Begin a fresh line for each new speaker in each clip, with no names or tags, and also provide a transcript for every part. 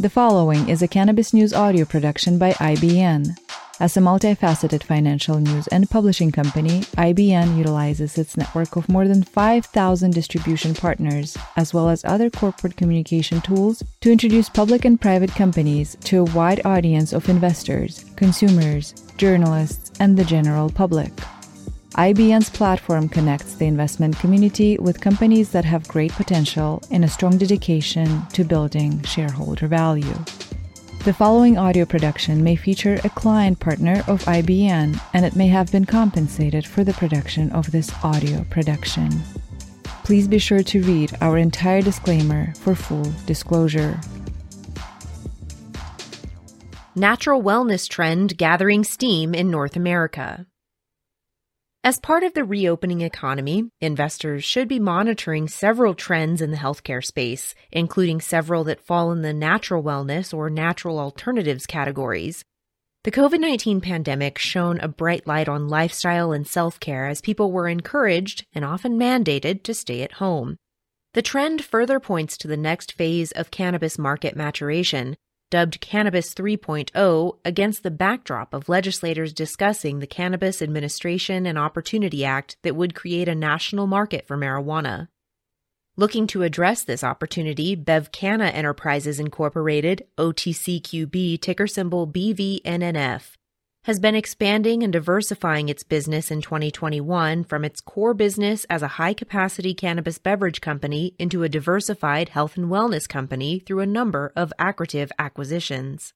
The following is a Cannabis News audio production by IBN. As a multifaceted financial news and publishing company, IBN utilizes its network of more than 5,000 distribution partners, as well as other corporate communication tools, to introduce public and private companies to a wide audience of investors, consumers, journalists, and the general public. IBN's platform connects the investment community with companies that have great potential and a strong dedication to building shareholder value. The following audio production may feature a client partner of IBN, and it may have been compensated for the production of this audio production. Please be sure to read our entire disclaimer for full disclosure.
Natural wellness trend gathering steam in North America. As part of the reopening economy, investors should be monitoring several trends in the healthcare space, including several that fall in the natural wellness or natural alternatives categories. The COVID 19 pandemic shone a bright light on lifestyle and self care as people were encouraged and often mandated to stay at home. The trend further points to the next phase of cannabis market maturation, dubbed Cannabis 3.0, against the backdrop of legislators discussing the Cannabis Administration and Opportunity Act that would create a national market for marijuana. Looking to address this opportunity, BevCanna Enterprises Incorporated, OTCQB ticker symbol BVNNF, has been expanding and diversifying its business in 2021 from its core business as a high capacity cannabis beverage company into a diversified health and wellness company through a number of accretive acquisitions.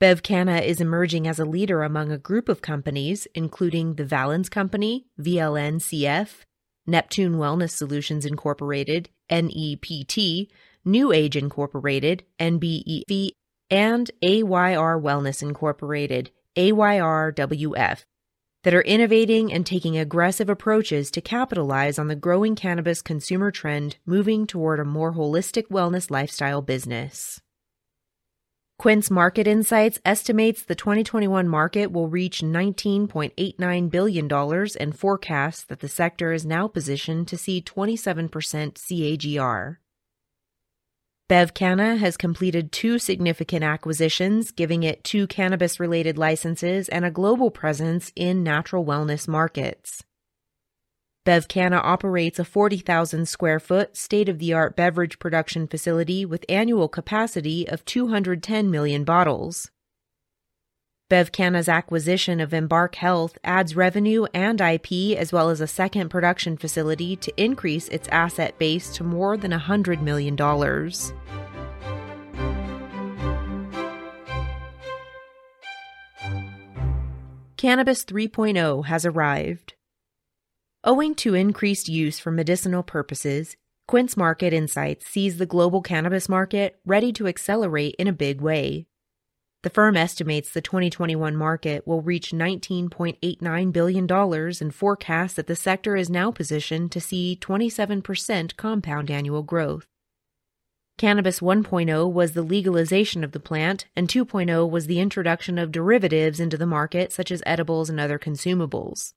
BevCanna is emerging as a leader among a group of companies, including the Valens Company, VLNCF, Neptune Wellness Solutions Incorporated, NEPT, New Age Incorporated, NBEV, and AYR Wellness Incorporated, AYRWF, that are innovating and taking aggressive approaches to capitalize on the growing cannabis consumer trend moving toward a more holistic wellness lifestyle business. Quince Market Insights estimates the 2021 market will reach $19.89 billion and forecasts that the sector is now positioned to see 27% CAGR. BevCanna has completed two significant acquisitions, giving it two cannabis related licenses and a global presence in natural wellness markets. BevCanna operates a 40,000 square foot state of the art beverage production facility with annual capacity of 210 million bottles. BevCanna's acquisition of Embark Health adds revenue and IP as well as a second production facility to increase its asset base to more than $100 million. Cannabis 3.0 has arrived. Owing to increased use for medicinal purposes, Quince Market Insights sees the global cannabis market ready to accelerate in a big way. The firm estimates the 2021 market will reach $19.89 billion and forecasts that the sector is now positioned to see 27% compound annual growth. Cannabis 1.0 was the legalization of the plant, and 2.0 was the introduction of derivatives into the market, such as edibles and other consumables.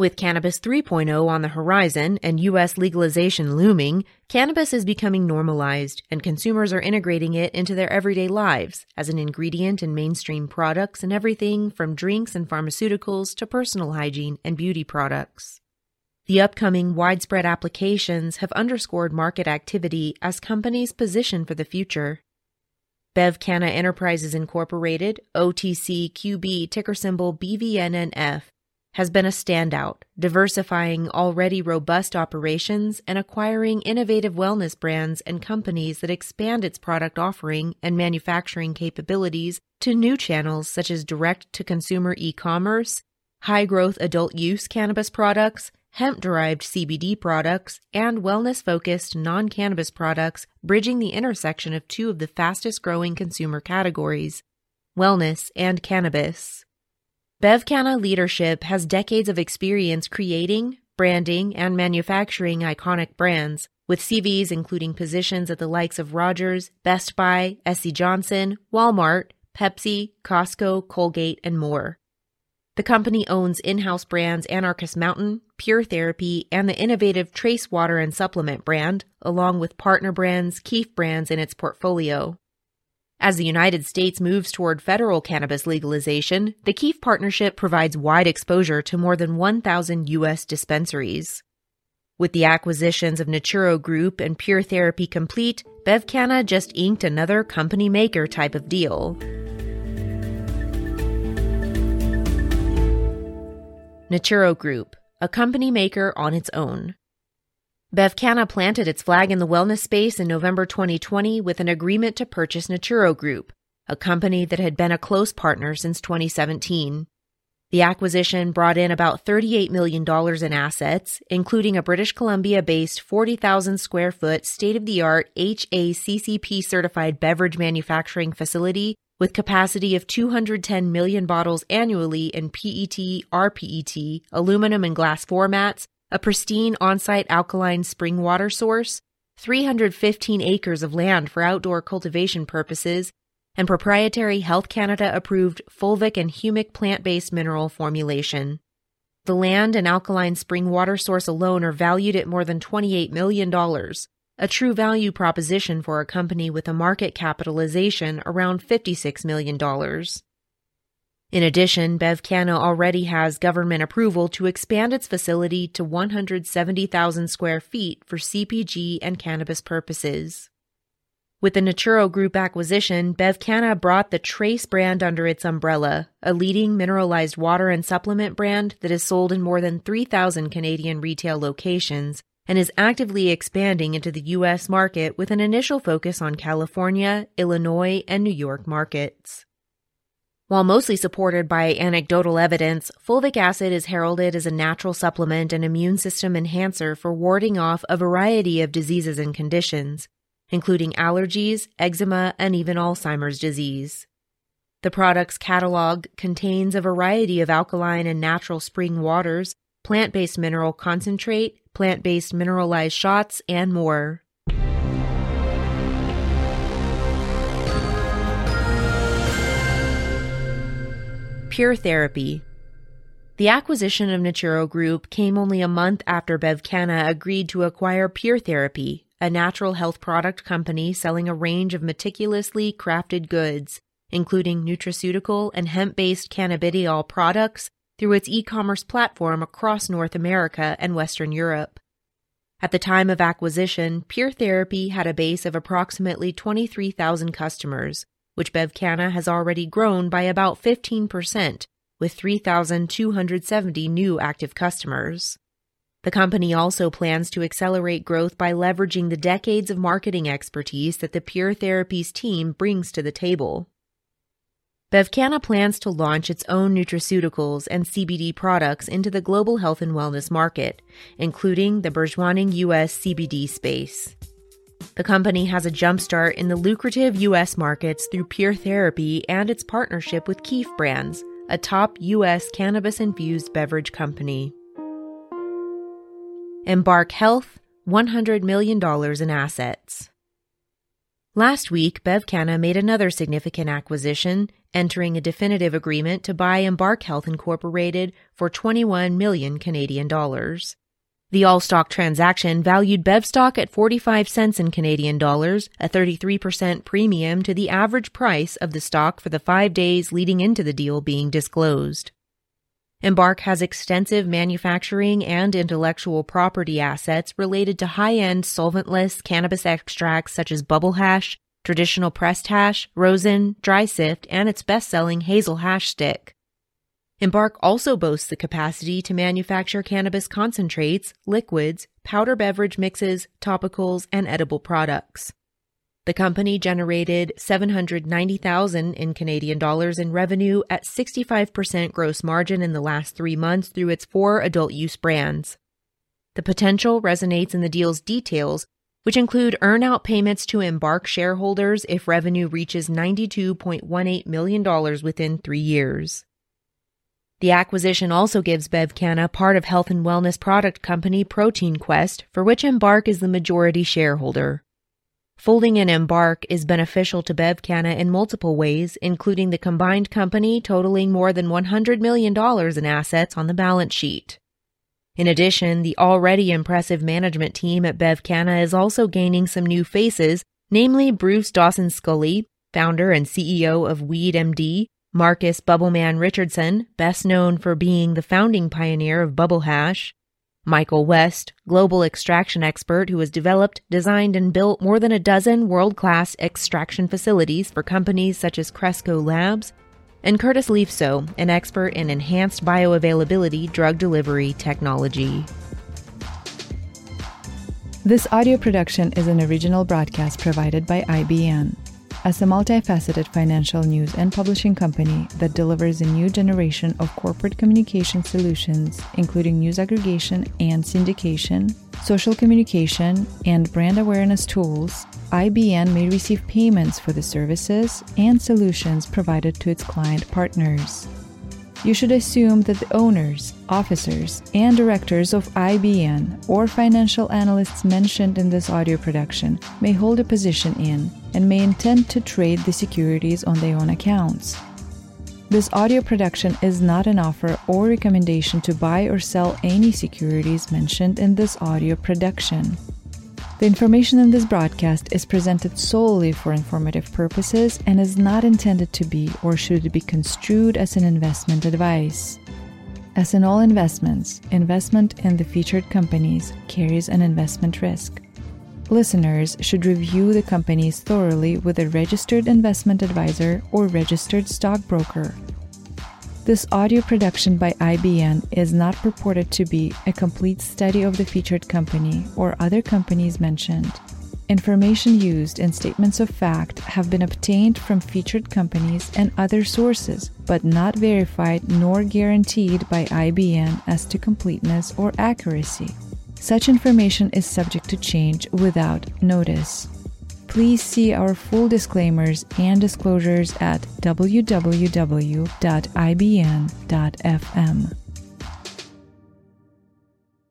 With Cannabis 3.0 on the horizon and U.S. legalization looming, cannabis is becoming normalized, and consumers are integrating it into their everyday lives as an ingredient in mainstream products and everything from drinks and pharmaceuticals to personal hygiene and beauty products. The upcoming widespread applications have underscored market activity as companies position for the future. BevCanna Enterprises Incorporated, OTC QB ticker symbol BVNNF, has been a standout, diversifying already robust operations and acquiring innovative wellness brands and companies that expand its product offering and manufacturing capabilities to new channels such as direct to consumer e commerce, high growth adult use cannabis products, hemp derived CBD products, and wellness focused non cannabis products, bridging the intersection of two of the fastest growing consumer categories wellness and cannabis. BevCanna leadership has decades of experience creating, branding, and manufacturing iconic brands, with CVs including positions at the likes of Rogers, Best Buy, SC Johnson, Walmart, Pepsi, Costco, Colgate, and more. The company owns in house brands Anarchist Mountain, Pure Therapy, and the innovative Trace Water and Supplement brand, along with partner brands, Keef brands in its portfolio. As the United States moves toward federal cannabis legalization, the Keef partnership provides wide exposure to more than 1,000 U.S. dispensaries. With the acquisitions of Naturo Group and Pure Therapy complete, BevCanna just inked another company maker type of deal. Naturo Group, a company maker on its own. BevCanna planted its flag in the wellness space in November 2020 with an agreement to purchase Naturo Group, a company that had been a close partner since 2017. The acquisition brought in about $38 million in assets, including a British Columbia based 40,000 square foot state of the art HACCP certified beverage manufacturing facility with capacity of 210 million bottles annually in PET, RPET, aluminum and glass formats, a pristine on site alkaline spring water source, 315 acres of land for outdoor cultivation purposes, and proprietary Health Canada approved fulvic and humic plant based mineral formulation. The land and alkaline spring water source alone are valued at more than $28 million, a true value proposition for a company with a market capitalization around $56 million. In addition, BevCanna already has government approval to expand its facility to 170,000 square feet for CPG and cannabis purposes. With the Naturo Group acquisition, BevCanna brought the Trace brand under its umbrella, a leading mineralized water and supplement brand that is sold in more than 3,000 Canadian retail locations and is actively expanding into the U.S. market with an initial focus on California, Illinois, and New York markets. While mostly supported by anecdotal evidence, fulvic acid is heralded as a natural supplement and immune system enhancer for warding off a variety of diseases and conditions, including allergies, eczema, and even Alzheimer's disease. The product's catalog contains a variety of alkaline and natural spring waters, plant based mineral concentrate, plant based mineralized shots, and more. Pure Therapy the acquisition of Naturo Group came only a month after BevCanna agreed to acquire Pure Therapy, a natural health product company selling a range of meticulously crafted goods, including nutraceutical and hemp based cannabidiol products, through its e commerce platform across North America and Western Europe. At the time of acquisition, Pure Therapy had a base of approximately 23,000 customers, which BevCanna has already grown by about 15%, with 3,270 new active customers. The company also plans to accelerate growth by leveraging the decades of marketing expertise that the Pure Therapies team brings to the table. BevCanna plans to launch its own nutraceuticals and CBD products into the global health and wellness market, including the burgeoning U.S. CBD space. The company has a jumpstart in the lucrative U.S. markets through Pure Therapy and its partnership with Keef Brands, a top U.S. cannabis infused beverage company. Embark Health, $100 million in assets. Last week, BevCanna made another significant acquisition, entering a definitive agreement to buy Embark Health Incorporated for 21 million Canadian dollars. The all stock transaction valued Bev stock at 45 cents in Canadian dollars, a 33% premium to the average price of the stock for the five days leading into the deal being disclosed. Embark has extensive manufacturing and intellectual property assets related to high-end solventless cannabis extracts such as bubble hash, traditional pressed hash, rosin, dry sift, and its best-selling hazel hash stick. Embark also boasts the capacity to manufacture cannabis concentrates, liquids, powder beverage mixes, topicals, and edible products. The company generated 790,000 in Canadian dollars in revenue at 65% gross margin in the last 3 months through its four adult use brands. The potential resonates in the deal's details, which include earnout payments to Embark shareholders if revenue reaches $92.18 million within 3 years. The acquisition also gives BevCanna part of health and wellness product company Protein Quest, for which Embark is the majority shareholder. Folding in Embark is beneficial to BevCanna in multiple ways, including the combined company totaling more than $100 million in assets on the balance sheet. In addition, the already impressive management team at BevCanna is also gaining some new faces, namely Bruce Dawson Scully, founder and CEO of WeedMD, Marcus Bubbleman Richardson, best known for being the founding pioneer of Bubble Hash, Michael West, global extraction expert who has developed, designed, and built more than a dozen world class extraction facilities for companies such as Cresco Labs, and Curtis Leafso, an expert in enhanced bioavailability drug delivery technology.
This audio production is an original broadcast provided by IBN. As a multifaceted financial news and publishing company that delivers a new generation of corporate communication solutions, including news aggregation and syndication, social communication, and brand awareness tools, IBN may receive payments for the services and solutions provided to its client partners you should assume that the owners, officers, and directors of IBN or financial analysts mentioned in this audio production may hold a position in and may intend to trade the securities on their own accounts. This audio production is not an offer or recommendation to buy or sell any securities mentioned in this audio production. The information in this broadcast is presented solely for informative purposes and is not intended to be or should be construed as an investment advice. As in all investments, investment in the featured companies carries an investment risk. Listeners should review the companies thoroughly with a registered investment advisor or registered stockbroker this audio production by IBN is not purported to be a complete study of the featured company or other companies mentioned. Information used in statements of fact have been obtained from featured companies and other sources, but not verified nor guaranteed by IBN as to completeness or accuracy. Such information is subject to change without notice. Please see our full disclaimers and disclosures at www.ibn.fm.